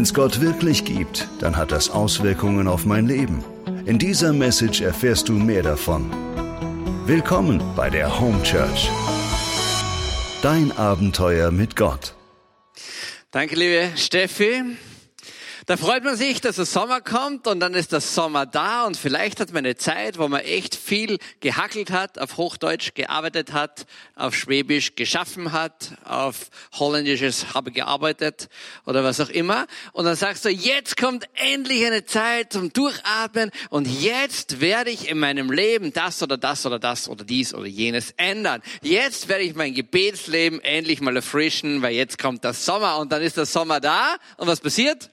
Wenn es Gott wirklich gibt, dann hat das Auswirkungen auf mein Leben. In dieser Message erfährst du mehr davon. Willkommen bei der Home Church. Dein Abenteuer mit Gott. Danke, liebe Steffi. Da freut man sich, dass der Sommer kommt und dann ist der Sommer da und vielleicht hat man eine Zeit, wo man echt viel gehackelt hat, auf Hochdeutsch gearbeitet hat, auf Schwäbisch geschaffen hat, auf Holländisches habe gearbeitet oder was auch immer. Und dann sagst du, jetzt kommt endlich eine Zeit zum Durchatmen und jetzt werde ich in meinem Leben das oder das oder das oder dies oder jenes ändern. Jetzt werde ich mein Gebetsleben endlich mal erfrischen, weil jetzt kommt der Sommer und dann ist der Sommer da und was passiert?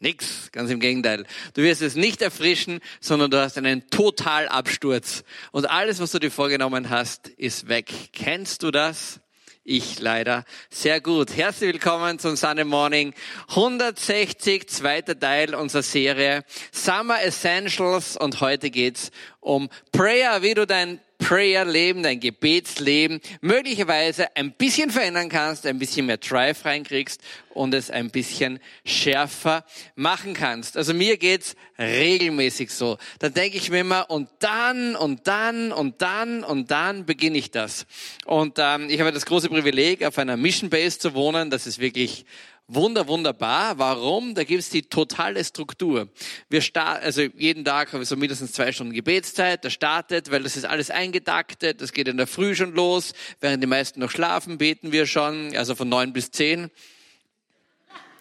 Nix, ganz im Gegenteil. Du wirst es nicht erfrischen, sondern du hast einen Totalabsturz. Und alles, was du dir vorgenommen hast, ist weg. Kennst du das? Ich leider sehr gut. Herzlich willkommen zum Sunday Morning 160, zweiter Teil unserer Serie Summer Essentials und heute geht's um Prayer, wie du dein Prayer-Leben, dein Gebetsleben möglicherweise ein bisschen verändern kannst, ein bisschen mehr Drive reinkriegst und es ein bisschen schärfer machen kannst. Also mir geht's regelmäßig so. Dann denke ich mir immer, und dann, und dann, und dann, und dann beginne ich das. Und ähm, ich habe das große Privileg, auf einer Mission Base zu wohnen. Das ist wirklich Wunder, wunderbar. Warum? Da gibt's die totale Struktur. Wir starten, also jeden Tag haben wir so mindestens zwei Stunden Gebetszeit. Das startet, weil das ist alles eingetaktet. Das geht in der Früh schon los. Während die meisten noch schlafen, beten wir schon. Also von neun bis zehn.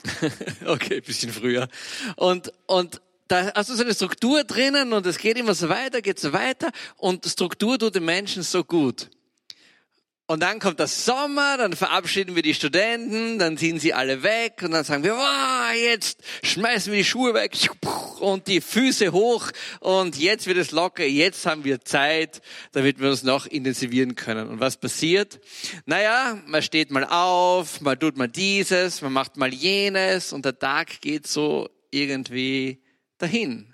okay, bisschen früher. Und, und da hast du so eine Struktur drinnen und es geht immer so weiter, geht so weiter. Und Struktur tut den Menschen so gut. Und dann kommt der Sommer, dann verabschieden wir die Studenten, dann ziehen sie alle weg und dann sagen wir, wow, jetzt schmeißen wir die Schuhe weg und die Füße hoch und jetzt wird es locker, jetzt haben wir Zeit, damit wir uns noch intensivieren können. Und was passiert? Naja, man steht mal auf, man tut mal dieses, man macht mal jenes und der Tag geht so irgendwie dahin.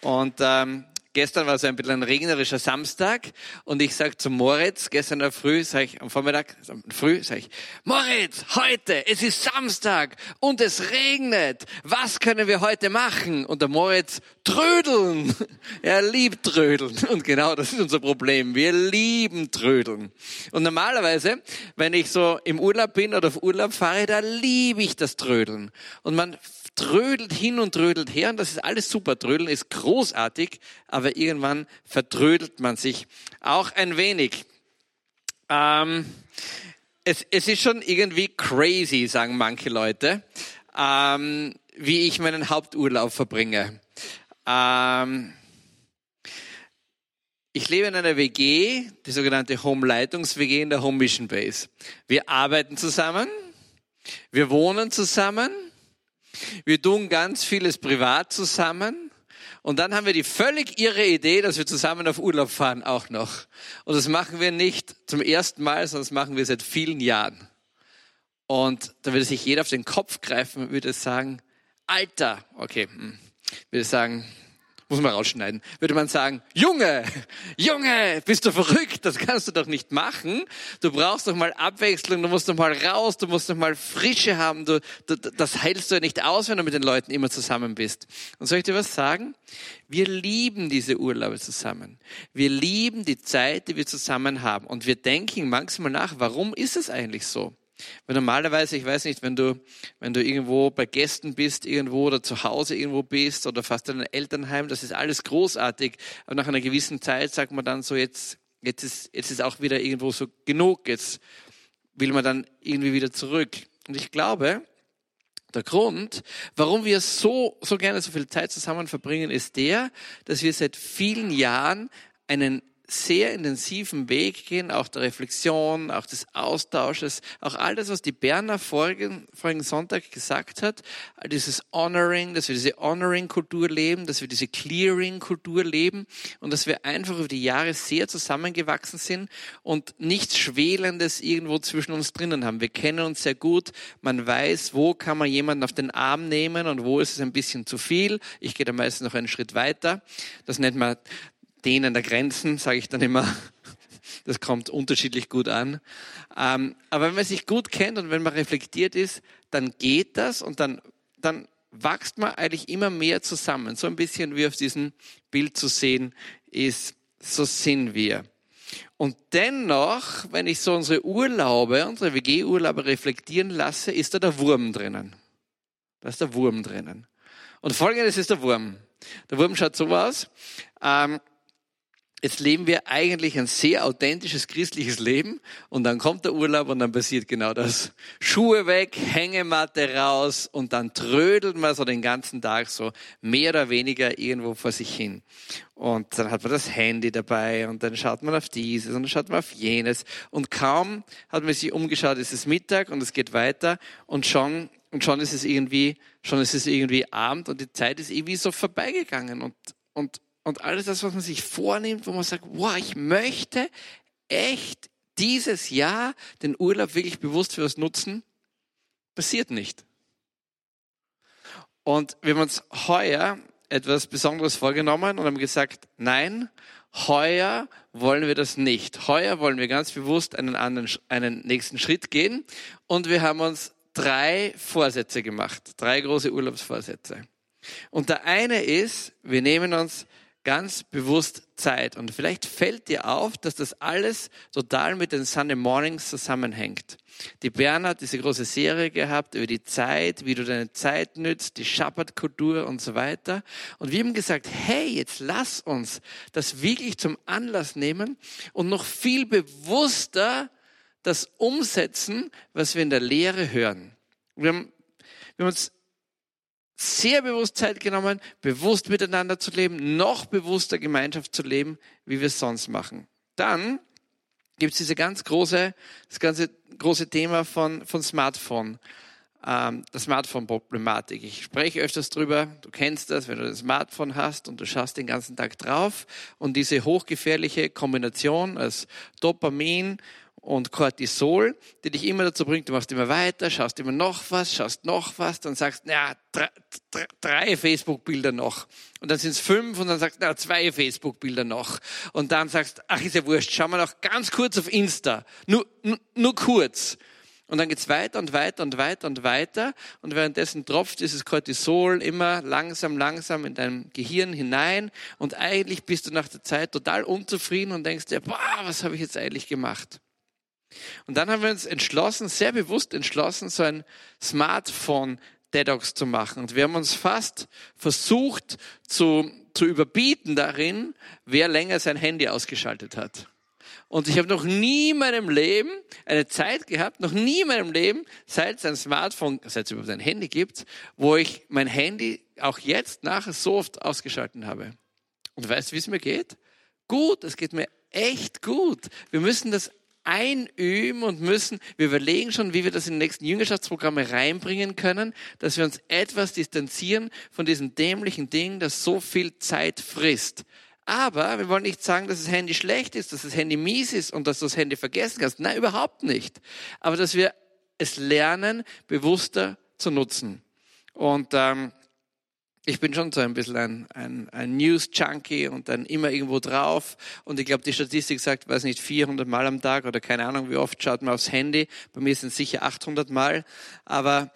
Und ähm, gestern war so ein bisschen ein regnerischer Samstag und ich sag zu Moritz, gestern der Früh, sag ich, am Vormittag, früh, sag ich, Moritz, heute, es ist Samstag und es regnet. Was können wir heute machen? Und der Moritz, trödeln. Er liebt trödeln. Und genau das ist unser Problem. Wir lieben trödeln. Und normalerweise, wenn ich so im Urlaub bin oder auf Urlaub fahre, da liebe ich das Trödeln. Und man trödelt hin und trödelt her und das ist alles super. Trödeln ist großartig, aber irgendwann vertrödelt man sich auch ein wenig. Ähm, es, es ist schon irgendwie crazy, sagen manche Leute, ähm, wie ich meinen Haupturlaub verbringe. Ähm, ich lebe in einer WG, die sogenannte Home-Leitungs-WG in der Home Mission Base. Wir arbeiten zusammen, wir wohnen zusammen, wir tun ganz vieles privat zusammen. Und dann haben wir die völlig irre Idee, dass wir zusammen auf Urlaub fahren auch noch. Und das machen wir nicht zum ersten Mal, sondern das machen wir seit vielen Jahren. Und da würde sich jeder auf den Kopf greifen und würde sagen, Alter, okay, hm, würde sagen, muss man rausschneiden, würde man sagen, Junge, Junge, bist du verrückt, das kannst du doch nicht machen. Du brauchst doch mal Abwechslung, du musst doch mal raus, du musst doch mal Frische haben, du, du, das heilst du ja nicht aus, wenn du mit den Leuten immer zusammen bist. Und soll ich dir was sagen? Wir lieben diese Urlaube zusammen. Wir lieben die Zeit, die wir zusammen haben. Und wir denken manchmal nach, warum ist es eigentlich so? Weil normalerweise, ich weiß nicht, wenn du, wenn du irgendwo bei Gästen bist, irgendwo oder zu Hause irgendwo bist oder fast in einem Elternheim, das ist alles großartig. Aber nach einer gewissen Zeit sagt man dann so, jetzt, jetzt ist, jetzt ist auch wieder irgendwo so genug, jetzt will man dann irgendwie wieder zurück. Und ich glaube, der Grund, warum wir so, so gerne so viel Zeit zusammen verbringen, ist der, dass wir seit vielen Jahren einen sehr intensiven Weg gehen, auch der Reflexion, auch des Austausches, auch all das, was die Berner vorigen, vorigen Sonntag gesagt hat, dieses Honoring, dass wir diese Honoring-Kultur leben, dass wir diese Clearing-Kultur leben und dass wir einfach über die Jahre sehr zusammengewachsen sind und nichts Schwelendes irgendwo zwischen uns drinnen haben. Wir kennen uns sehr gut, man weiß, wo kann man jemanden auf den Arm nehmen und wo ist es ein bisschen zu viel. Ich gehe da meistens noch einen Schritt weiter. Das nennt man Dehnen der Grenzen, sage ich dann immer. Das kommt unterschiedlich gut an. Ähm, aber wenn man sich gut kennt und wenn man reflektiert ist, dann geht das und dann dann wächst man eigentlich immer mehr zusammen. So ein bisschen wie auf diesem Bild zu sehen ist, so sind wir. Und dennoch, wenn ich so unsere Urlaube, unsere WG-Urlaube reflektieren lasse, ist da der Wurm drinnen. Da ist der Wurm drinnen. Und folgendes ist der Wurm. Der Wurm schaut so aus. Ähm, jetzt leben wir eigentlich ein sehr authentisches christliches Leben und dann kommt der Urlaub und dann passiert genau das. Schuhe weg, Hängematte raus und dann trödelt man so den ganzen Tag so mehr oder weniger irgendwo vor sich hin. Und dann hat man das Handy dabei und dann schaut man auf dieses und dann schaut man auf jenes und kaum hat man sich umgeschaut, ist es Mittag und es geht weiter und schon und schon ist es irgendwie, schon ist es irgendwie Abend und die Zeit ist irgendwie so vorbeigegangen und, und und alles das, was man sich vornimmt, wo man sagt, wow, ich möchte echt dieses Jahr den Urlaub wirklich bewusst für was nutzen, passiert nicht. Und wir haben uns heuer etwas Besonderes vorgenommen und haben gesagt, nein, heuer wollen wir das nicht. Heuer wollen wir ganz bewusst einen anderen, einen nächsten Schritt gehen und wir haben uns drei Vorsätze gemacht, drei große Urlaubsvorsätze. Und der eine ist, wir nehmen uns ganz bewusst Zeit. Und vielleicht fällt dir auf, dass das alles total mit den Sunday Mornings zusammenhängt. Die Berner hat diese große Serie gehabt über die Zeit, wie du deine Zeit nützt, die Schabbatkultur und so weiter. Und wir haben gesagt, hey, jetzt lass uns das wirklich zum Anlass nehmen und noch viel bewusster das umsetzen, was wir in der Lehre hören. Wir haben, wir haben uns sehr bewusst Zeit genommen, bewusst miteinander zu leben, noch bewusster Gemeinschaft zu leben, wie wir es sonst machen. Dann gibt es diese ganz große, das ganze große Thema von, von Smartphone, ähm, der Smartphone-Problematik. Ich spreche öfters drüber, du kennst das, wenn du ein Smartphone hast und du schaust den ganzen Tag drauf und diese hochgefährliche Kombination als Dopamin und Cortisol, die dich immer dazu bringt, du machst immer weiter, schaust immer noch was, schaust noch was, dann sagst, ja, drei, Facebook-Bilder noch. Und dann sind es fünf und dann sagst, na, zwei Facebook-Bilder noch. Und dann sagst, ach, ist ja wurscht, schau mal noch ganz kurz auf Insta. Nur, nur, nur kurz. Und dann geht's weiter und weiter und weiter und weiter. Und währenddessen tropft dieses Cortisol immer langsam, langsam in dein Gehirn hinein. Und eigentlich bist du nach der Zeit total unzufrieden und denkst dir, boah, was habe ich jetzt eigentlich gemacht? Und dann haben wir uns entschlossen, sehr bewusst entschlossen, so ein Smartphone Detox zu machen. Und wir haben uns fast versucht zu, zu überbieten darin, wer länger sein Handy ausgeschaltet hat. Und ich habe noch nie in meinem Leben eine Zeit gehabt, noch nie in meinem Leben, seit es ein Smartphone, seit es überhaupt ein Handy gibt, wo ich mein Handy auch jetzt nachher so oft ausgeschalten habe. Und weißt du, wie es mir geht? Gut, es geht mir echt gut. Wir müssen das einüben und müssen, wir überlegen schon, wie wir das in die nächsten Jüngerschaftsprogramme reinbringen können, dass wir uns etwas distanzieren von diesem dämlichen Ding, das so viel Zeit frisst. Aber wir wollen nicht sagen, dass das Handy schlecht ist, dass das Handy mies ist und dass du das Handy vergessen kannst. Nein, überhaupt nicht. Aber dass wir es lernen, bewusster zu nutzen. Und ähm, ich bin schon so ein bisschen ein, ein, ein News-Junkie und dann immer irgendwo drauf. Und ich glaube, die Statistik sagt, weiß nicht, 400 Mal am Tag oder keine Ahnung, wie oft schaut man aufs Handy. Bei mir sind es sicher 800 Mal. Aber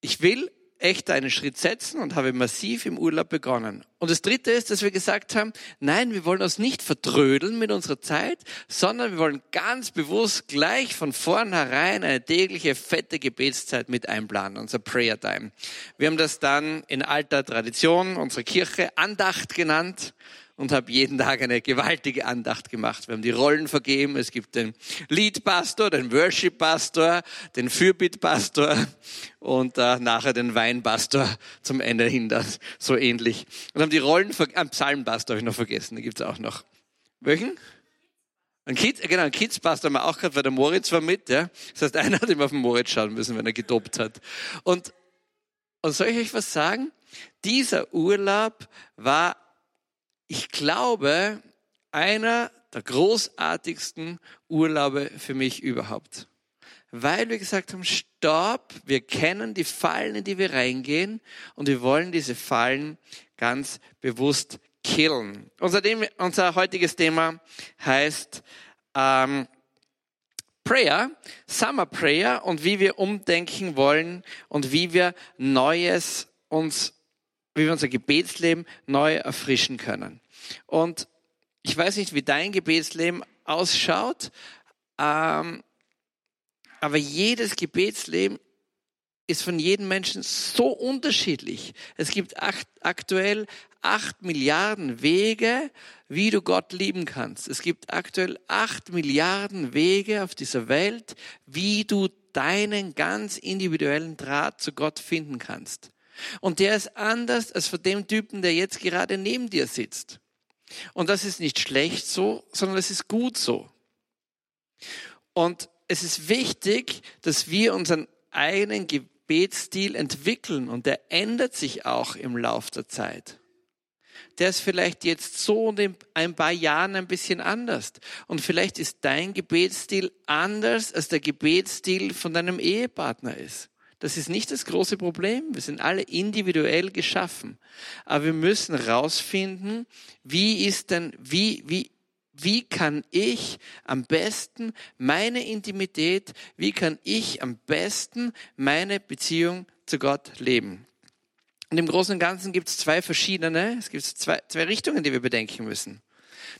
ich will echt einen Schritt setzen und habe massiv im Urlaub begonnen. Und das Dritte ist, dass wir gesagt haben, nein, wir wollen uns nicht verdrödeln mit unserer Zeit, sondern wir wollen ganz bewusst gleich von vornherein eine tägliche fette Gebetszeit mit einplanen, unser Prayer Time. Wir haben das dann in alter Tradition unserer Kirche Andacht genannt und habe jeden Tag eine gewaltige Andacht gemacht. Wir haben die Rollen vergeben. Es gibt den Lead-Pastor, den Worship-Pastor, den Fürbitt-Pastor und äh, nachher den Wein-Pastor zum Ende hin, das so ähnlich. Und haben die Rollen, äh, Psalm-Pastor habe ich noch vergessen, den gibt's auch noch. Welchen? Ein Kids, genau, ein Kids-Pastor haben wir auch gehabt, weil der Moritz war mit, ja. Das heißt, einer hat immer auf den Moritz schauen müssen, wenn er gedopt hat. Und, und soll ich euch was sagen? Dieser Urlaub war ich glaube, einer der großartigsten Urlaube für mich überhaupt. Weil wir gesagt haben, stopp, wir kennen die Fallen, in die wir reingehen und wir wollen diese Fallen ganz bewusst killen. Unser, unser heutiges Thema heißt ähm, Prayer, Summer Prayer und wie wir umdenken wollen und wie wir Neues uns, wie wir unser Gebetsleben neu erfrischen können. Und ich weiß nicht, wie dein Gebetsleben ausschaut, ähm, aber jedes Gebetsleben ist von jedem Menschen so unterschiedlich. Es gibt acht, aktuell acht Milliarden Wege, wie du Gott lieben kannst. Es gibt aktuell acht Milliarden Wege auf dieser Welt, wie du deinen ganz individuellen Draht zu Gott finden kannst. Und der ist anders als von dem Typen, der jetzt gerade neben dir sitzt. Und das ist nicht schlecht so, sondern es ist gut so. Und es ist wichtig, dass wir unseren eigenen Gebetsstil entwickeln und der ändert sich auch im Lauf der Zeit. Der ist vielleicht jetzt so in ein paar Jahren ein bisschen anders. Und vielleicht ist dein Gebetsstil anders, als der Gebetsstil von deinem Ehepartner ist. Das ist nicht das große Problem. Wir sind alle individuell geschaffen. Aber wir müssen herausfinden, wie ist denn, wie, wie, wie kann ich am besten meine Intimität, wie kann ich am besten meine Beziehung zu Gott leben? Und im Großen und Ganzen gibt es zwei verschiedene, es gibt zwei, zwei Richtungen, die wir bedenken müssen.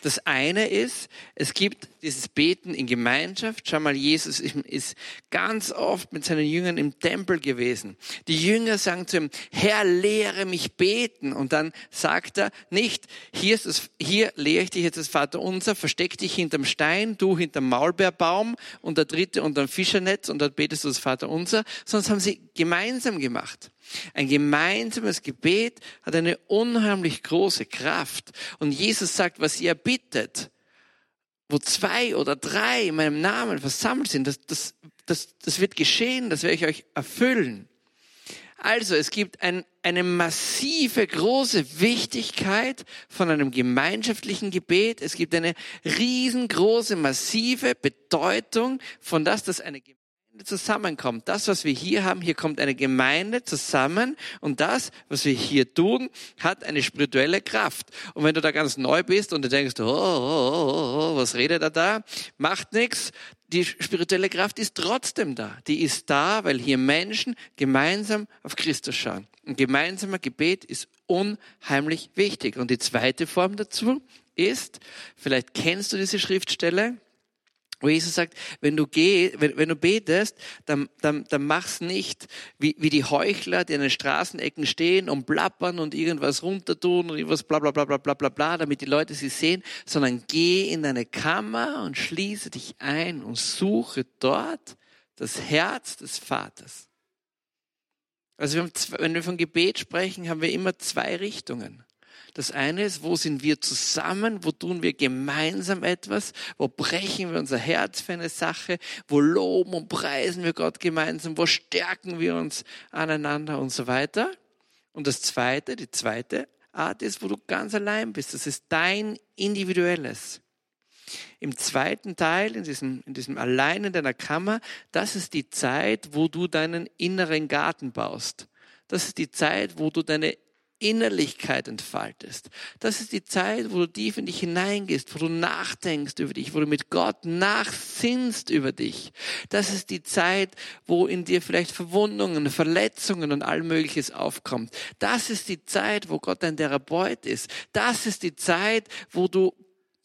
Das eine ist, es gibt dieses Beten in Gemeinschaft. Schau mal, Jesus ist ganz oft mit seinen Jüngern im Tempel gewesen. Die Jünger sagen zu ihm, Herr, lehre mich beten. Und dann sagt er nicht, hier, ist das, hier lehre ich dich jetzt das Vater unser, versteck dich hinterm Stein, du hinterm Maulbeerbaum und der dritte unterm Fischernetz und dort betest du das Vater unser, das haben sie gemeinsam gemacht. Ein gemeinsames Gebet hat eine unheimlich große Kraft. Und Jesus sagt, was ihr bittet, wo zwei oder drei in meinem Namen versammelt sind, das, das, das, das wird geschehen, das werde ich euch erfüllen. Also es gibt ein, eine massive, große Wichtigkeit von einem gemeinschaftlichen Gebet. Es gibt eine riesengroße, massive Bedeutung von das, dass eine zusammenkommt. Das, was wir hier haben, hier kommt eine Gemeinde zusammen und das, was wir hier tun, hat eine spirituelle Kraft. Und wenn du da ganz neu bist und du denkst, oh, oh, oh, oh was redet er da? Macht nichts. Die spirituelle Kraft ist trotzdem da. Die ist da, weil hier Menschen gemeinsam auf Christus schauen. Ein gemeinsamer Gebet ist unheimlich wichtig. Und die zweite Form dazu ist, vielleicht kennst du diese Schriftstelle, wo Jesus sagt, wenn du geh, wenn, wenn du betest, dann, dann, dann mach's nicht wie, wie die Heuchler, die an den Straßenecken stehen und plappern und irgendwas runtertun und irgendwas bla bla bla bla bla bla bla, damit die Leute sie sehen, sondern geh in deine Kammer und schließe dich ein und suche dort das Herz des Vaters. Also wir haben, wenn wir von Gebet sprechen, haben wir immer zwei Richtungen. Das eine ist, wo sind wir zusammen, wo tun wir gemeinsam etwas, wo brechen wir unser Herz für eine Sache, wo loben und preisen wir Gott gemeinsam, wo stärken wir uns aneinander und so weiter. Und das zweite, die zweite Art ist, wo du ganz allein bist. Das ist dein individuelles. Im zweiten Teil, in diesem, in diesem Allein in deiner Kammer, das ist die Zeit, wo du deinen inneren Garten baust. Das ist die Zeit, wo du deine Innerlichkeit entfaltest. Das ist die Zeit, wo du tief in dich hineingehst, wo du nachdenkst über dich, wo du mit Gott nachsinnst über dich. Das ist die Zeit, wo in dir vielleicht Verwundungen, Verletzungen und all Mögliches aufkommt. Das ist die Zeit, wo Gott dein Therapeut ist. Das ist die Zeit, wo du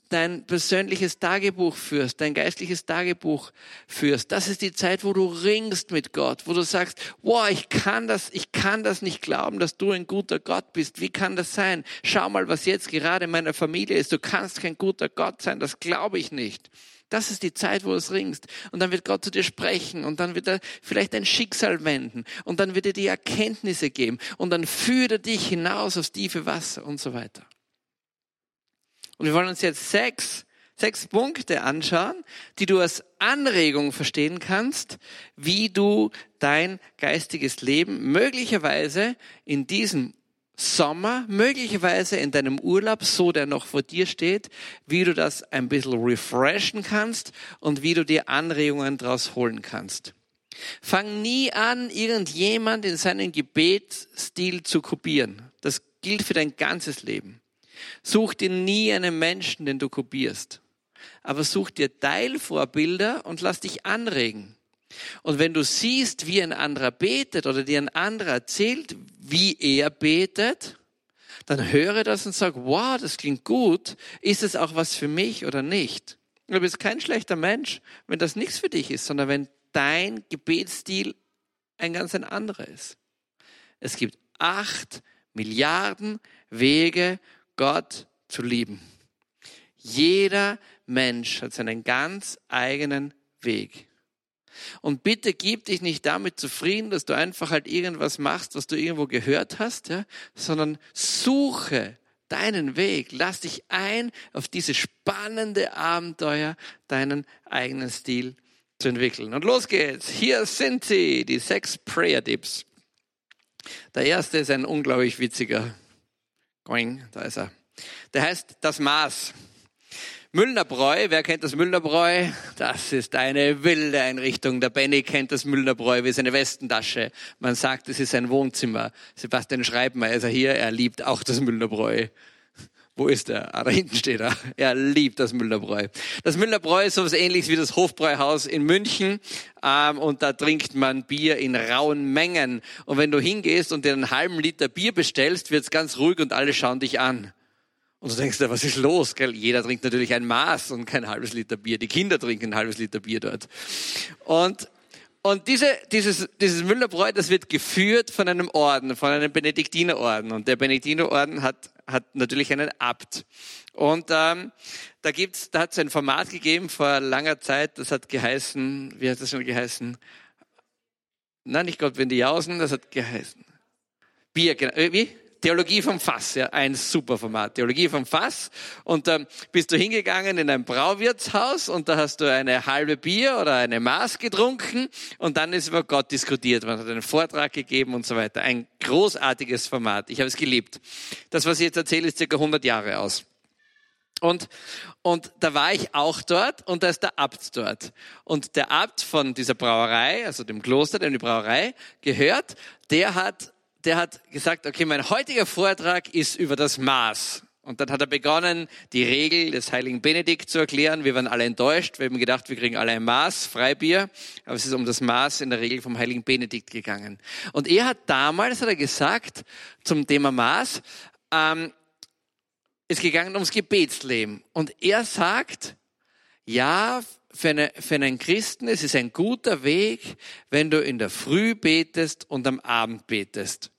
dein persönliches Tagebuch führst, dein geistliches Tagebuch führst. Das ist die Zeit, wo du ringst mit Gott, wo du sagst, wow, ich kann das, ich kann das nicht glauben, dass du ein guter Gott bist. Wie kann das sein? Schau mal, was jetzt gerade in meiner Familie ist. Du kannst kein guter Gott sein, das glaube ich nicht. Das ist die Zeit, wo du es ringst. Und dann wird Gott zu dir sprechen und dann wird er vielleicht dein Schicksal wenden und dann wird er dir Erkenntnisse geben und dann führt er dich hinaus aufs tiefe Wasser und so weiter. Und wir wollen uns jetzt sechs, sechs Punkte anschauen, die du als Anregung verstehen kannst, wie du dein geistiges Leben möglicherweise in diesem Sommer, möglicherweise in deinem Urlaub, so der noch vor dir steht, wie du das ein bisschen refreshen kannst und wie du dir Anregungen daraus holen kannst. Fang nie an, irgendjemand in seinen Gebetsstil zu kopieren. Das gilt für dein ganzes Leben. Such dir nie einen Menschen, den du kopierst. aber such dir Teilvorbilder und lass dich anregen. Und wenn du siehst, wie ein anderer betet oder dir ein anderer erzählt, wie er betet, dann höre das und sag, wow, das klingt gut. Ist es auch was für mich oder nicht? Du bist kein schlechter Mensch, wenn das nichts für dich ist, sondern wenn dein Gebetsstil ein ganz ein anderer ist. Es gibt acht Milliarden Wege, Gott zu lieben. Jeder Mensch hat seinen ganz eigenen Weg. Und bitte gib dich nicht damit zufrieden, dass du einfach halt irgendwas machst, was du irgendwo gehört hast, ja, sondern suche deinen Weg. Lass dich ein auf diese spannende Abenteuer, deinen eigenen Stil zu entwickeln. Und los geht's. Hier sind sie, die sechs Prayer Tips. Der erste ist ein unglaublich witziger. Going, da ist er. Der heißt das Maß. Müllnerbräu, wer kennt das Müllnerbräu? Das ist eine wilde Einrichtung. Der Benny kennt das Müllnerbräu wie seine Westentasche. Man sagt, es ist ein Wohnzimmer. Sebastian Schreibmeier ist er hier, er liebt auch das Müllnerbräu. Wo ist er? Ah, da hinten steht er. Er liebt das Müllnerbräu. Das Müllnerbräu ist sowas ähnliches wie das Hofbräuhaus in München. Ähm, und da trinkt man Bier in rauen Mengen. Und wenn du hingehst und dir einen halben Liter Bier bestellst, wird's ganz ruhig und alle schauen dich an. Und du denkst dir, was ist los? Gell? Jeder trinkt natürlich ein Maß und kein halbes Liter Bier. Die Kinder trinken ein halbes Liter Bier dort. Und, und diese, dieses, dieses Müllerbräu, das wird geführt von einem Orden, von einem Benediktinerorden. Und der Benediktinerorden hat, hat natürlich einen Abt. Und ähm, da gibt's, da hat es ein Format gegeben vor langer Zeit, das hat geheißen, wie hat das schon geheißen? Nein, nicht Gott, wenn die jausen, das hat geheißen. Bier, genau. Äh, wie? Theologie vom Fass, ja, ein super Format. Theologie vom Fass. Und da ähm, bist du hingegangen in ein Brauwirtshaus und da hast du eine halbe Bier oder eine Maß getrunken und dann ist über Gott diskutiert. Man hat einen Vortrag gegeben und so weiter. Ein großartiges Format. Ich habe es geliebt. Das, was ich jetzt erzähle, ist circa 100 Jahre aus. Und, und da war ich auch dort und da ist der Abt dort. Und der Abt von dieser Brauerei, also dem Kloster, dem die Brauerei gehört, der hat der hat gesagt, okay, mein heutiger Vortrag ist über das Maß. Und dann hat er begonnen, die Regel des heiligen Benedikt zu erklären. Wir waren alle enttäuscht. Wir haben gedacht, wir kriegen alle ein Maß, Freibier. Aber es ist um das Maß in der Regel vom heiligen Benedikt gegangen. Und er hat damals, hat er gesagt, zum Thema Maß, ähm, ist gegangen ums Gebetsleben. Und er sagt, ja, für, eine, für einen Christen es ist ein guter Weg, wenn du in der Früh betest und am Abend betest.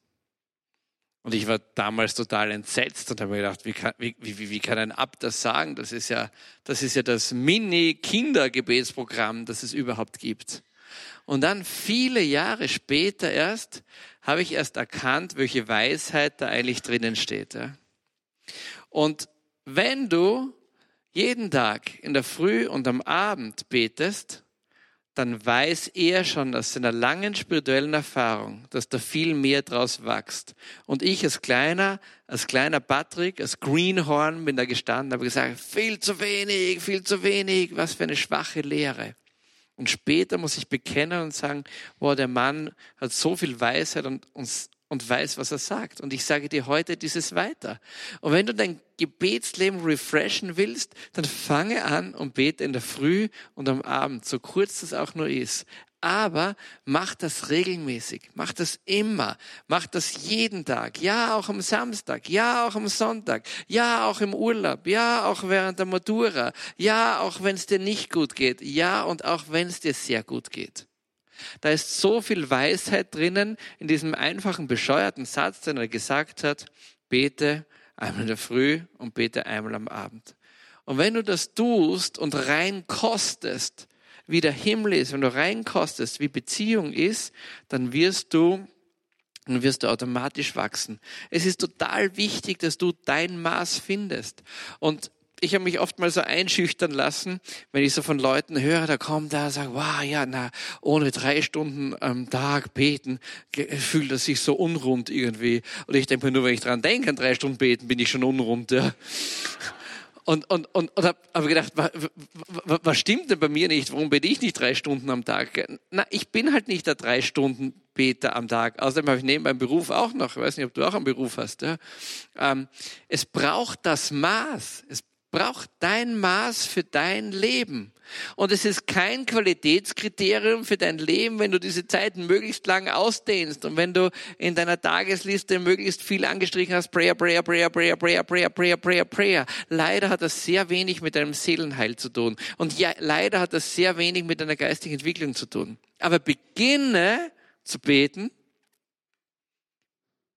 Und ich war damals total entsetzt und habe mir gedacht, wie kann, wie, wie, wie kann ein Abt das sagen? Das ist ja das, ja das Mini-Kindergebetsprogramm, das es überhaupt gibt. Und dann viele Jahre später erst habe ich erst erkannt, welche Weisheit da eigentlich drinnen steht. Und wenn du jeden Tag in der Früh und am Abend betest, dann weiß er schon aus seiner langen spirituellen Erfahrung, dass da viel mehr draus wächst. Und ich als kleiner, als kleiner Patrick, als Greenhorn bin da gestanden, habe gesagt, viel zu wenig, viel zu wenig, was für eine schwache Lehre. Und später muss ich bekennen und sagen, wow, der Mann hat so viel Weisheit und uns und weiß, was er sagt. Und ich sage dir heute dieses weiter. Und wenn du dein Gebetsleben refreshen willst, dann fange an und bete in der Früh und am Abend, so kurz das auch nur ist. Aber mach das regelmäßig, mach das immer, mach das jeden Tag, ja auch am Samstag, ja auch am Sonntag, ja auch im Urlaub, ja auch während der Matura, ja auch wenn es dir nicht gut geht, ja und auch wenn es dir sehr gut geht. Da ist so viel Weisheit drinnen in diesem einfachen, bescheuerten Satz, den er gesagt hat, bete einmal in der Früh und bete einmal am Abend. Und wenn du das tust und reinkostest, wie der Himmel ist, wenn du reinkostest, wie Beziehung ist, dann wirst du dann wirst du automatisch wachsen. Es ist total wichtig, dass du dein Maß findest. Und ich habe mich oft mal so einschüchtern lassen, wenn ich so von Leuten höre, da kommt da, sagt, wow, ja, na, ohne drei Stunden am Tag beten, fühlt das sich so unrund irgendwie. Und ich denke mir nur, wenn ich dran denke, an drei Stunden beten, bin ich schon unrund, ja. Und, und, und, und habe hab gedacht, was, was stimmt denn bei mir nicht? Warum bete ich nicht drei Stunden am Tag? Na, ich bin halt nicht der drei Stunden Beter am Tag. Außerdem habe ich neben meinem Beruf auch noch, ich weiß nicht, ob du auch einen Beruf hast. Ja? Ähm, es braucht das Maß. Es braucht dein Maß für dein Leben. Und es ist kein Qualitätskriterium für dein Leben, wenn du diese Zeiten möglichst lang ausdehnst und wenn du in deiner Tagesliste möglichst viel angestrichen hast, Prayer, Prayer, Prayer, Prayer, Prayer, Prayer, Prayer, Prayer, Prayer. Leider hat das sehr wenig mit deinem Seelenheil zu tun. Und ja, leider hat das sehr wenig mit deiner geistigen Entwicklung zu tun. Aber beginne zu beten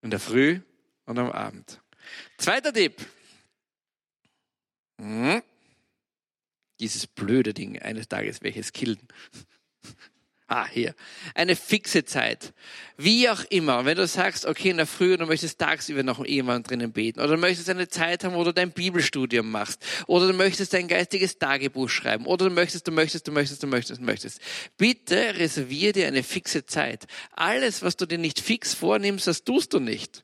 in der Früh und am Abend. Zweiter Tipp. Hm? Dieses blöde Ding, eines Tages welches killen. Ah, hier. Eine fixe Zeit. Wie auch immer. wenn du sagst, okay, in der Früh, du möchtest tagsüber noch jemand drinnen beten, oder du möchtest eine Zeit haben, wo du dein Bibelstudium machst, oder du möchtest dein geistiges Tagebuch schreiben, oder du möchtest, du möchtest, du möchtest, du möchtest, du möchtest. Bitte reservier dir eine fixe Zeit. Alles, was du dir nicht fix vornimmst, das tust du nicht.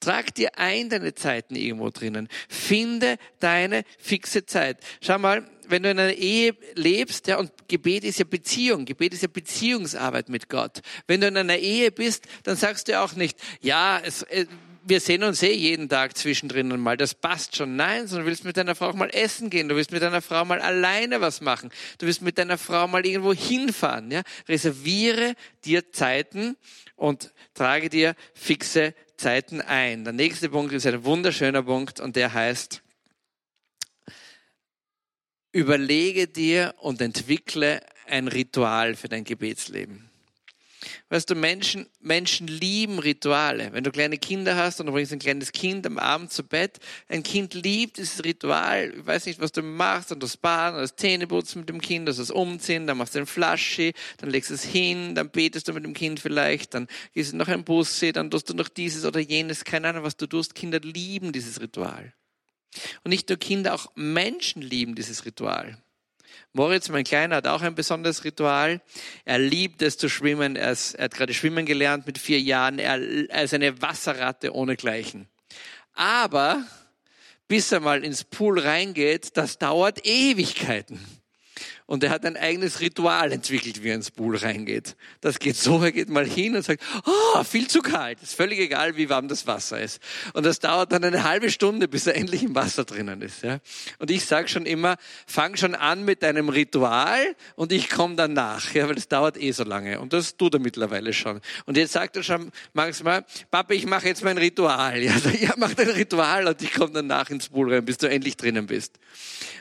Trag dir ein deine Zeiten irgendwo drinnen. Finde deine fixe Zeit. Schau mal, wenn du in einer Ehe lebst, ja, und Gebet ist ja Beziehung, Gebet ist ja Beziehungsarbeit mit Gott. Wenn du in einer Ehe bist, dann sagst du auch nicht, ja, es, äh, wir sehen uns eh jeden Tag zwischendrin mal, das passt schon. Nein, sondern du willst mit deiner Frau auch mal essen gehen, du willst mit deiner Frau mal alleine was machen, du willst mit deiner Frau mal irgendwo hinfahren. Ja? Reserviere dir Zeiten und trage dir fixe Zeiten ein. Der nächste Punkt ist ein wunderschöner Punkt und der heißt, überlege dir und entwickle ein Ritual für dein Gebetsleben. Weißt du, Menschen, Menschen lieben Rituale. Wenn du kleine Kinder hast und du bringst ein kleines Kind am Abend zu Bett, ein Kind liebt dieses Ritual. Ich weiß nicht, was du machst, und das Baden, das Zähneputzen mit dem Kind, das das Umziehen, dann machst du ein Flasche, dann legst du es hin, dann betest du mit dem Kind vielleicht, dann gehst du noch ein Busse, dann tust du noch dieses oder jenes, keine Ahnung, was du tust. Kinder lieben dieses Ritual. Und nicht nur Kinder, auch Menschen lieben dieses Ritual. Moritz, mein Kleiner, hat auch ein besonderes Ritual. Er liebt es zu schwimmen. Er, ist, er hat gerade schwimmen gelernt mit vier Jahren. Er, er ist eine Wasserratte ohnegleichen. Aber bis er mal ins Pool reingeht, das dauert Ewigkeiten. Und er hat ein eigenes Ritual entwickelt, wie er ins Pool reingeht. Das geht so, er geht mal hin und sagt, oh, viel zu kalt. Ist völlig egal, wie warm das Wasser ist. Und das dauert dann eine halbe Stunde, bis er endlich im Wasser drinnen ist. Ja? Und ich sage schon immer, fang schon an mit deinem Ritual und ich komme dann nach, ja, weil das dauert eh so lange. Und das tut er mittlerweile schon. Und jetzt sagt er schon manchmal, Papa, ich mache jetzt mein Ritual. Ja, ja mach dein Ritual und ich komme dann nach ins Pool rein, bis du endlich drinnen bist.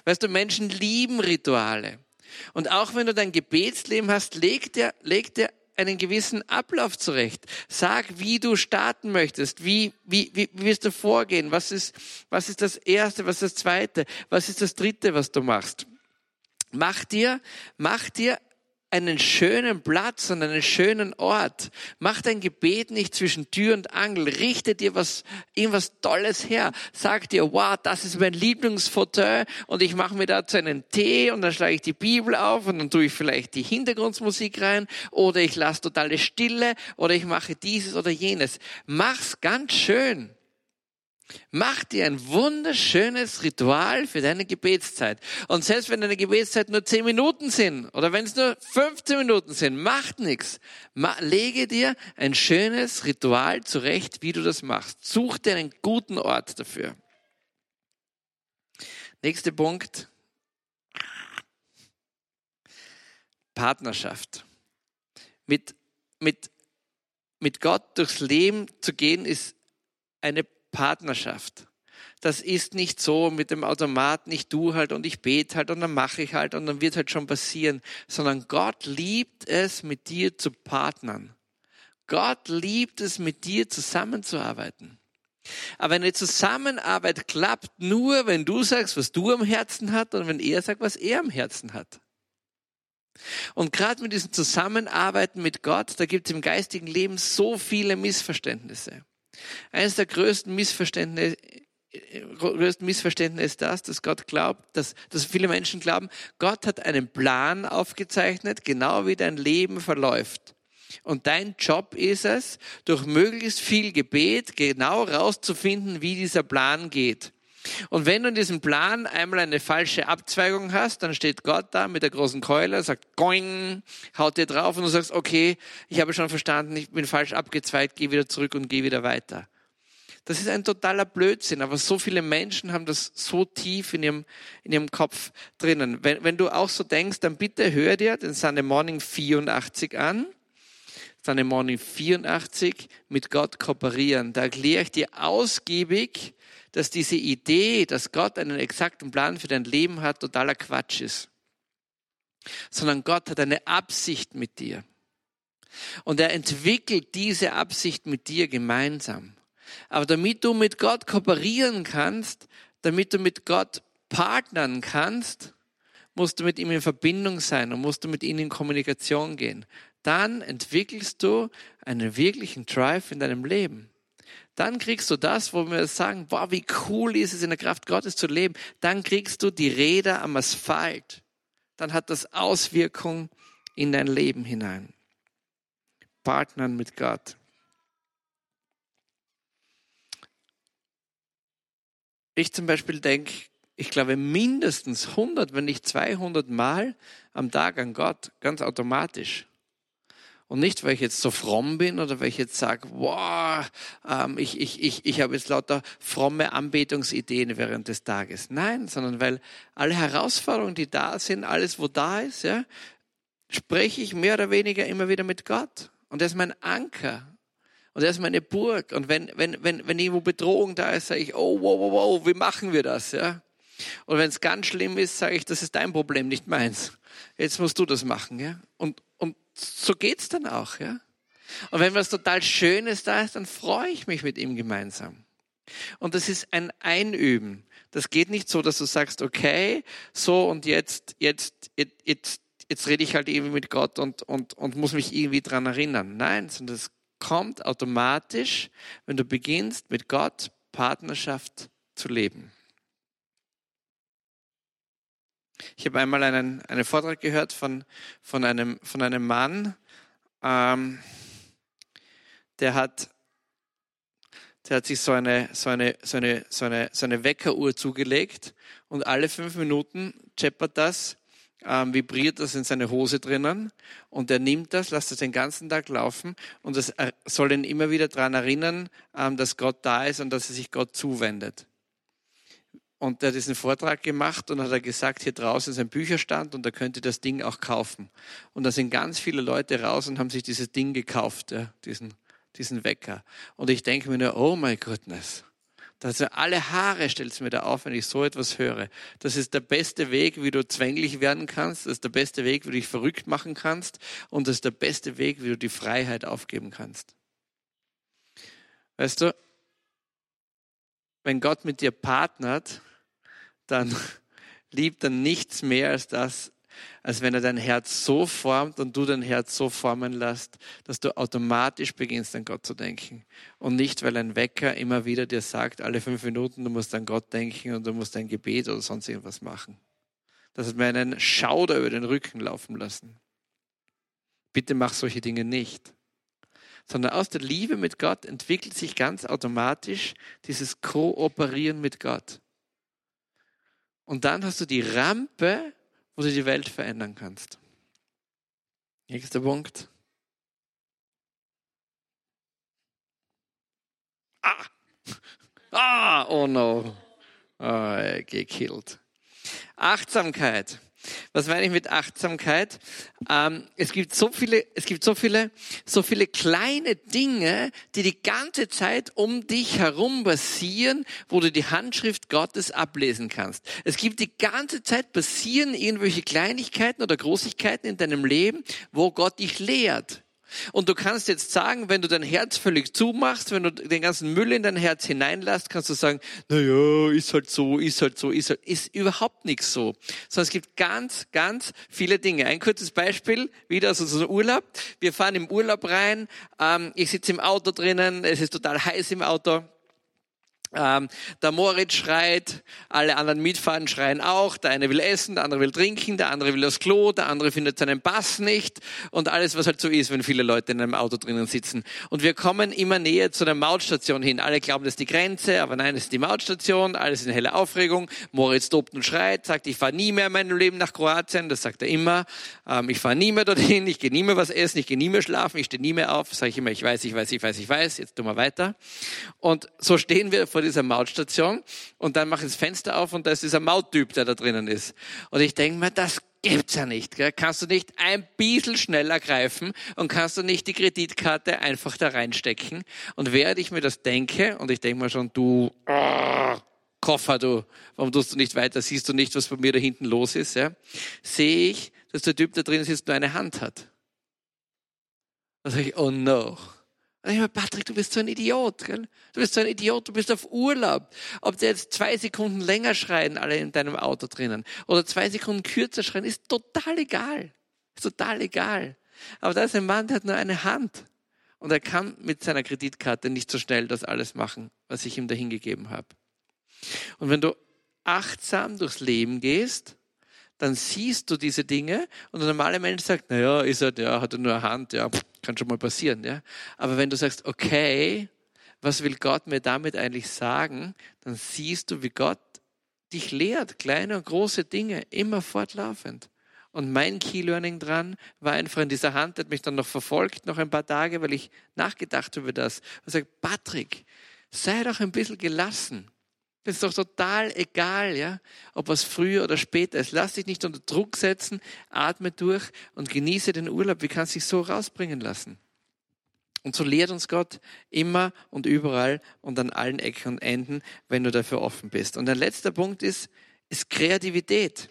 Weißt du, Menschen lieben Rituale. Und auch wenn du dein Gebetsleben hast, leg dir, leg dir einen gewissen Ablauf zurecht. Sag, wie du starten möchtest. Wie, wie, wie, wie wirst du vorgehen? Was ist, was ist das Erste? Was ist das Zweite? Was ist das Dritte, was du machst? Mach dir, mach dir einen schönen Platz und einen schönen Ort. Mach dein Gebet nicht zwischen Tür und Angel. Richte dir was, irgendwas Tolles her. Sag dir, wow, das ist mein Lieblingsfauteuil und ich mache mir dazu einen Tee und dann schlage ich die Bibel auf und dann tue ich vielleicht die Hintergrundmusik rein oder ich lasse totale Stille oder ich mache dieses oder jenes. Mach's ganz schön. Mach dir ein wunderschönes Ritual für deine Gebetszeit. Und selbst wenn deine Gebetszeit nur 10 Minuten sind oder wenn es nur 15 Minuten sind, macht nichts. Lege dir ein schönes Ritual zurecht, wie du das machst. Such dir einen guten Ort dafür. Nächster Punkt. Partnerschaft. Mit, mit, mit Gott durchs Leben zu gehen ist eine Partnerschaft. Das ist nicht so mit dem Automat, nicht du halt und ich bete halt und dann mache ich halt und dann wird halt schon passieren, sondern Gott liebt es, mit dir zu partnern. Gott liebt es, mit dir zusammenzuarbeiten. Aber eine Zusammenarbeit klappt nur, wenn du sagst, was du am Herzen hast und wenn er sagt, was er am Herzen hat. Und gerade mit diesem Zusammenarbeiten mit Gott, da gibt es im geistigen Leben so viele Missverständnisse. Eines der größten Missverständnisse, größten Missverständnisse ist das, dass Gott glaubt, dass, dass viele Menschen glauben, Gott hat einen Plan aufgezeichnet, genau wie dein Leben verläuft. Und dein Job ist es, durch möglichst viel Gebet genau rauszufinden, wie dieser Plan geht. Und wenn du in diesem Plan einmal eine falsche Abzweigung hast, dann steht Gott da mit der großen Keule, sagt Going, haut dir drauf und du sagst, okay, ich habe schon verstanden, ich bin falsch abgezweigt, geh wieder zurück und geh wieder weiter. Das ist ein totaler Blödsinn, aber so viele Menschen haben das so tief in ihrem, in ihrem Kopf drinnen. Wenn, wenn du auch so denkst, dann bitte hör dir den Sunday Morning 84 an. Sunday Morning 84 mit Gott kooperieren. Da erkläre ich dir ausgiebig, dass diese Idee, dass Gott einen exakten Plan für dein Leben hat, totaler Quatsch ist. Sondern Gott hat eine Absicht mit dir. Und er entwickelt diese Absicht mit dir gemeinsam. Aber damit du mit Gott kooperieren kannst, damit du mit Gott partnern kannst, musst du mit ihm in Verbindung sein und musst du mit ihm in Kommunikation gehen. Dann entwickelst du einen wirklichen Drive in deinem Leben. Dann kriegst du das, wo wir sagen, boah, wie cool ist es in der Kraft Gottes zu leben. Dann kriegst du die Räder am Asphalt. Dann hat das Auswirkungen in dein Leben hinein. Partnern mit Gott. Ich zum Beispiel denke, ich glaube mindestens 100, wenn nicht 200 Mal am Tag an Gott, ganz automatisch. Und nicht, weil ich jetzt so fromm bin oder weil ich jetzt sage, wow, ähm, ich, ich, ich, ich habe jetzt lauter fromme Anbetungsideen während des Tages. Nein, sondern weil alle Herausforderungen, die da sind, alles, wo da ist, ja, spreche ich mehr oder weniger immer wieder mit Gott. Und er ist mein Anker. Und er ist meine Burg. Und wenn, wenn, wenn, wenn irgendwo Bedrohung da ist, sage ich, oh, wow, wow, wow, wie machen wir das? Ja? Und wenn es ganz schlimm ist, sage ich, das ist dein Problem, nicht meins. Jetzt musst du das machen. Ja? Und, so geht's dann auch. Ja? Und wenn was total Schönes da ist, dann freue ich mich mit ihm gemeinsam. Und das ist ein Einüben. Das geht nicht so, dass du sagst, okay, so und jetzt, jetzt, jetzt, jetzt, jetzt rede ich halt irgendwie mit Gott und, und, und muss mich irgendwie dran erinnern. Nein, sondern das kommt automatisch, wenn du beginnst, mit Gott Partnerschaft zu leben. Ich habe einmal einen, einen Vortrag gehört von, von, einem, von einem Mann, ähm, der, hat, der hat sich so eine, so, eine, so, eine, so, eine, so eine Weckeruhr zugelegt und alle fünf Minuten scheppert das ähm, vibriert das in seine Hose drinnen und er nimmt das, lässt das den ganzen Tag laufen und das soll ihn immer wieder daran erinnern, ähm, dass Gott da ist und dass er sich Gott zuwendet. Und er hat diesen Vortrag gemacht und hat er gesagt, hier draußen ist ein Bücherstand und da könnt ihr das Ding auch kaufen. Und da sind ganz viele Leute raus und haben sich dieses Ding gekauft, ja, diesen, diesen Wecker. Und ich denke mir nur, oh my goodness, dass alle Haare stellt mir da auf, wenn ich so etwas höre. Das ist der beste Weg, wie du zwänglich werden kannst. Das ist der beste Weg, wie du dich verrückt machen kannst. Und das ist der beste Weg, wie du die Freiheit aufgeben kannst. Weißt du, wenn Gott mit dir partnert, dann liebt er nichts mehr als das, als wenn er dein Herz so formt und du dein Herz so formen lässt, dass du automatisch beginnst an Gott zu denken. Und nicht, weil ein Wecker immer wieder dir sagt, alle fünf Minuten, du musst an Gott denken und du musst ein Gebet oder sonst irgendwas machen. Das hat mir einen Schauder über den Rücken laufen lassen. Bitte mach solche Dinge nicht. Sondern aus der Liebe mit Gott entwickelt sich ganz automatisch dieses Kooperieren mit Gott. Und dann hast du die Rampe wo du die Welt verändern kannst. Nächster Punkt. Ah! Ah, oh no. Oh, gekillt. Achtsamkeit. Was meine ich mit Achtsamkeit? Ähm, es gibt so viele, es gibt so viele, so viele kleine Dinge, die die ganze Zeit um dich herum passieren, wo du die Handschrift Gottes ablesen kannst. Es gibt die ganze Zeit passieren irgendwelche Kleinigkeiten oder Großigkeiten in deinem Leben, wo Gott dich lehrt. Und du kannst jetzt sagen, wenn du dein Herz völlig zumachst, wenn du den ganzen Müll in dein Herz hineinlässt, kannst du sagen, na ja, ist halt so, ist halt so, ist halt, ist überhaupt nichts so. Sondern es gibt ganz, ganz viele Dinge. Ein kurzes Beispiel, wieder aus unserem Urlaub. Wir fahren im Urlaub rein, ähm, ich sitze im Auto drinnen, es ist total heiß im Auto. Ähm, der Moritz schreit, alle anderen Mitfahren schreien auch. Der eine will essen, der andere will trinken, der andere will das Klo, der andere findet seinen Pass nicht und alles, was halt so ist, wenn viele Leute in einem Auto drinnen sitzen. Und wir kommen immer näher zu der Mautstation hin. Alle glauben, das ist die Grenze, aber nein, es ist die Mautstation. Alles in helle Aufregung. Moritz tobt und schreit, sagt, ich fahre nie mehr in meinem Leben nach Kroatien. Das sagt er immer. Ähm, ich fahre nie mehr dorthin, ich gehe nie mehr was essen, ich gehe nie mehr schlafen, ich stehe nie mehr auf. Sage ich immer, ich weiß, ich weiß, ich weiß, ich weiß. Jetzt tun wir weiter. Und so stehen wir vor dieser Mautstation und dann mache ich das Fenster auf und da ist dieser Mauttyp, der da drinnen ist. Und ich denke mir, das gibt's ja nicht. Gell? Kannst du nicht ein bisschen schneller greifen und kannst du nicht die Kreditkarte einfach da reinstecken? Und während ich mir das denke, und ich denke mir schon, du Koffer, du, warum tust du nicht weiter? Siehst du nicht, was bei mir da hinten los ist? Ja? Sehe ich, dass der Typ da drin sitzt, nur eine Hand hat. Da sage ich, oh no. Und ich meine, Patrick, du bist so ein Idiot, gell? Du bist so ein Idiot, du bist auf Urlaub. Ob sie jetzt zwei Sekunden länger schreien, alle in deinem Auto drinnen, oder zwei Sekunden kürzer schreien, ist total egal. Ist total egal. Aber da ist ein Mann, der hat nur eine Hand. Und er kann mit seiner Kreditkarte nicht so schnell das alles machen, was ich ihm dahin gegeben habe. Und wenn du achtsam durchs Leben gehst, dann siehst du diese Dinge und der normale Mensch sagt, naja, ist er, ja, hat er nur eine Hand, ja, kann schon mal passieren, ja. Aber wenn du sagst, okay, was will Gott mir damit eigentlich sagen, dann siehst du, wie Gott dich lehrt, kleine und große Dinge, immer fortlaufend. Und mein Key Learning dran war einfach in dieser Hand, hat mich dann noch verfolgt, noch ein paar Tage, weil ich nachgedacht über das. Und sagt, Patrick, sei doch ein bisschen gelassen. Das ist doch total egal, ja, ob was früher oder später ist. Lass dich nicht unter Druck setzen, atme durch und genieße den Urlaub. Wie kannst du dich so rausbringen lassen? Und so lehrt uns Gott immer und überall und an allen Ecken und Enden, wenn du dafür offen bist. Und ein letzter Punkt ist, ist Kreativität.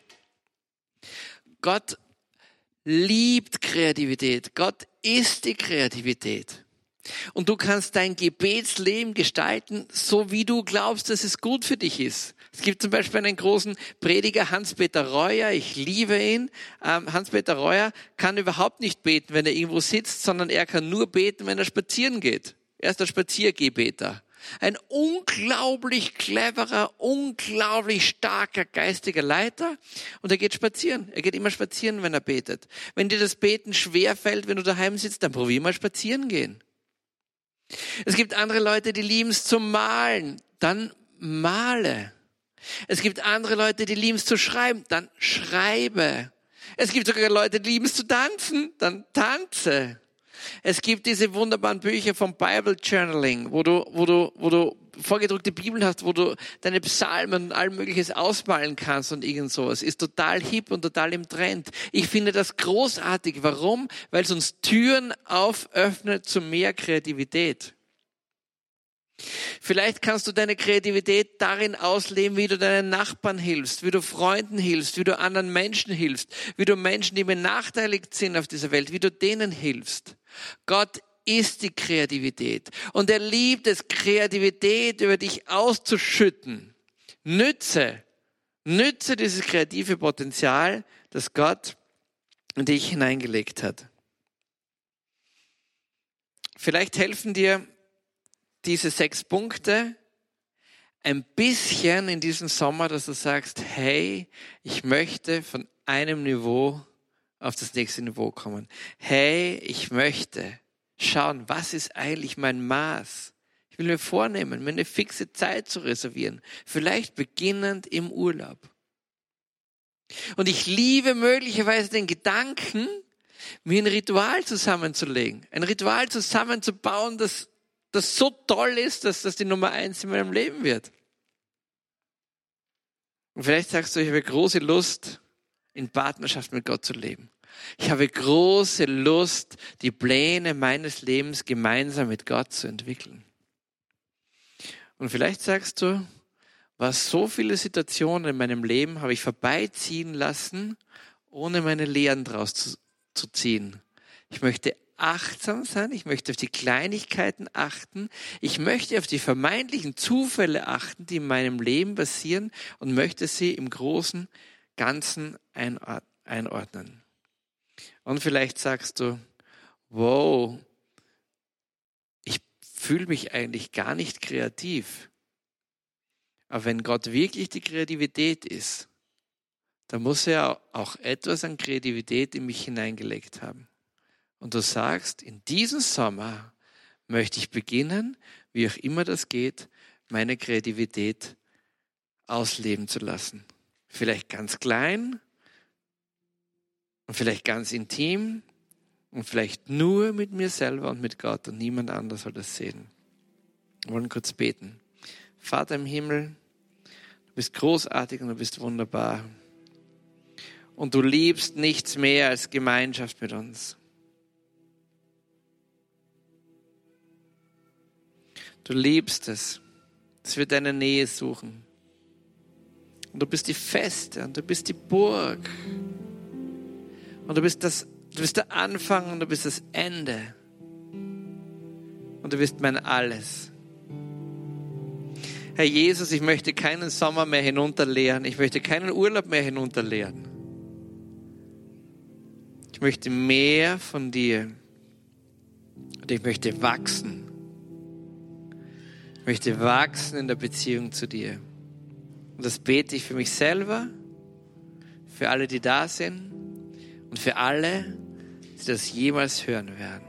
Gott liebt Kreativität. Gott ist die Kreativität. Und du kannst dein Gebetsleben gestalten, so wie du glaubst, dass es gut für dich ist. Es gibt zum Beispiel einen großen Prediger, Hans-Peter Reuer, ich liebe ihn. Ähm, Hans-Peter Reuer kann überhaupt nicht beten, wenn er irgendwo sitzt, sondern er kann nur beten, wenn er spazieren geht. Er ist der Spaziergebeter. Ein unglaublich cleverer, unglaublich starker geistiger Leiter und er geht spazieren. Er geht immer spazieren, wenn er betet. Wenn dir das Beten schwer fällt, wenn du daheim sitzt, dann probier mal spazieren gehen. Es gibt andere Leute, die lieben es zu malen. Dann male. Es gibt andere Leute, die lieben es zu schreiben. Dann schreibe. Es gibt sogar Leute, die lieben es zu tanzen. Dann tanze. Es gibt diese wunderbaren Bücher vom Bible Journaling, wo du, wo du, wo du vorgedruckte Bibeln hast, wo du deine Psalmen und all Mögliches ausmalen kannst und irgend sowas. Ist total hip und total im Trend. Ich finde das großartig. Warum? Weil es uns Türen auföffnet zu mehr Kreativität. Vielleicht kannst du deine Kreativität darin ausleben, wie du deinen Nachbarn hilfst, wie du Freunden hilfst, wie du anderen Menschen hilfst, wie du Menschen, die benachteiligt sind auf dieser Welt, wie du denen hilfst. Gott ist die Kreativität. Und er liebt es, Kreativität über dich auszuschütten. Nütze, nütze dieses kreative Potenzial, das Gott in dich hineingelegt hat. Vielleicht helfen dir diese sechs Punkte ein bisschen in diesem Sommer, dass du sagst, hey, ich möchte von einem Niveau auf das nächste Niveau kommen. Hey, ich möchte schauen, was ist eigentlich mein Maß? Ich will mir vornehmen, mir eine fixe Zeit zu reservieren. Vielleicht beginnend im Urlaub. Und ich liebe möglicherweise den Gedanken, mir ein Ritual zusammenzulegen. Ein Ritual zusammenzubauen, das, das so toll ist, dass das die Nummer eins in meinem Leben wird. Und vielleicht sagst du, ich habe große Lust, in Partnerschaft mit Gott zu leben. Ich habe große Lust, die Pläne meines Lebens gemeinsam mit Gott zu entwickeln. Und vielleicht sagst du, was so viele Situationen in meinem Leben habe ich vorbeiziehen lassen, ohne meine Lehren daraus zu, zu ziehen. Ich möchte achtsam sein, ich möchte auf die Kleinigkeiten achten, ich möchte auf die vermeintlichen Zufälle achten, die in meinem Leben passieren und möchte sie im großen Ganzen einordnen. Und vielleicht sagst du, wow, ich fühle mich eigentlich gar nicht kreativ. Aber wenn Gott wirklich die Kreativität ist, dann muss er auch etwas an Kreativität in mich hineingelegt haben. Und du sagst, in diesem Sommer möchte ich beginnen, wie auch immer das geht, meine Kreativität ausleben zu lassen. Vielleicht ganz klein und vielleicht ganz intim und vielleicht nur mit mir selber und mit Gott und niemand anders soll das sehen. Wir wollen kurz beten. Vater im Himmel, du bist großartig und du bist wunderbar. Und du liebst nichts mehr als Gemeinschaft mit uns. Du liebst es, dass wir deine Nähe suchen. Und du bist die Feste und du bist die Burg. Und du bist, das, du bist der Anfang und du bist das Ende. Und du bist mein Alles. Herr Jesus, ich möchte keinen Sommer mehr hinunterleeren. Ich möchte keinen Urlaub mehr hinunterleeren. Ich möchte mehr von dir. Und ich möchte wachsen. Ich möchte wachsen in der Beziehung zu dir. Und das bete ich für mich selber, für alle, die da sind und für alle, die das jemals hören werden.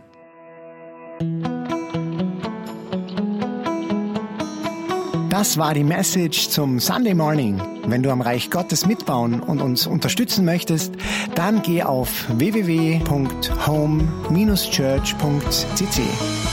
Das war die Message zum Sunday Morning. Wenn du am Reich Gottes mitbauen und uns unterstützen möchtest, dann geh auf www.home-church.cc.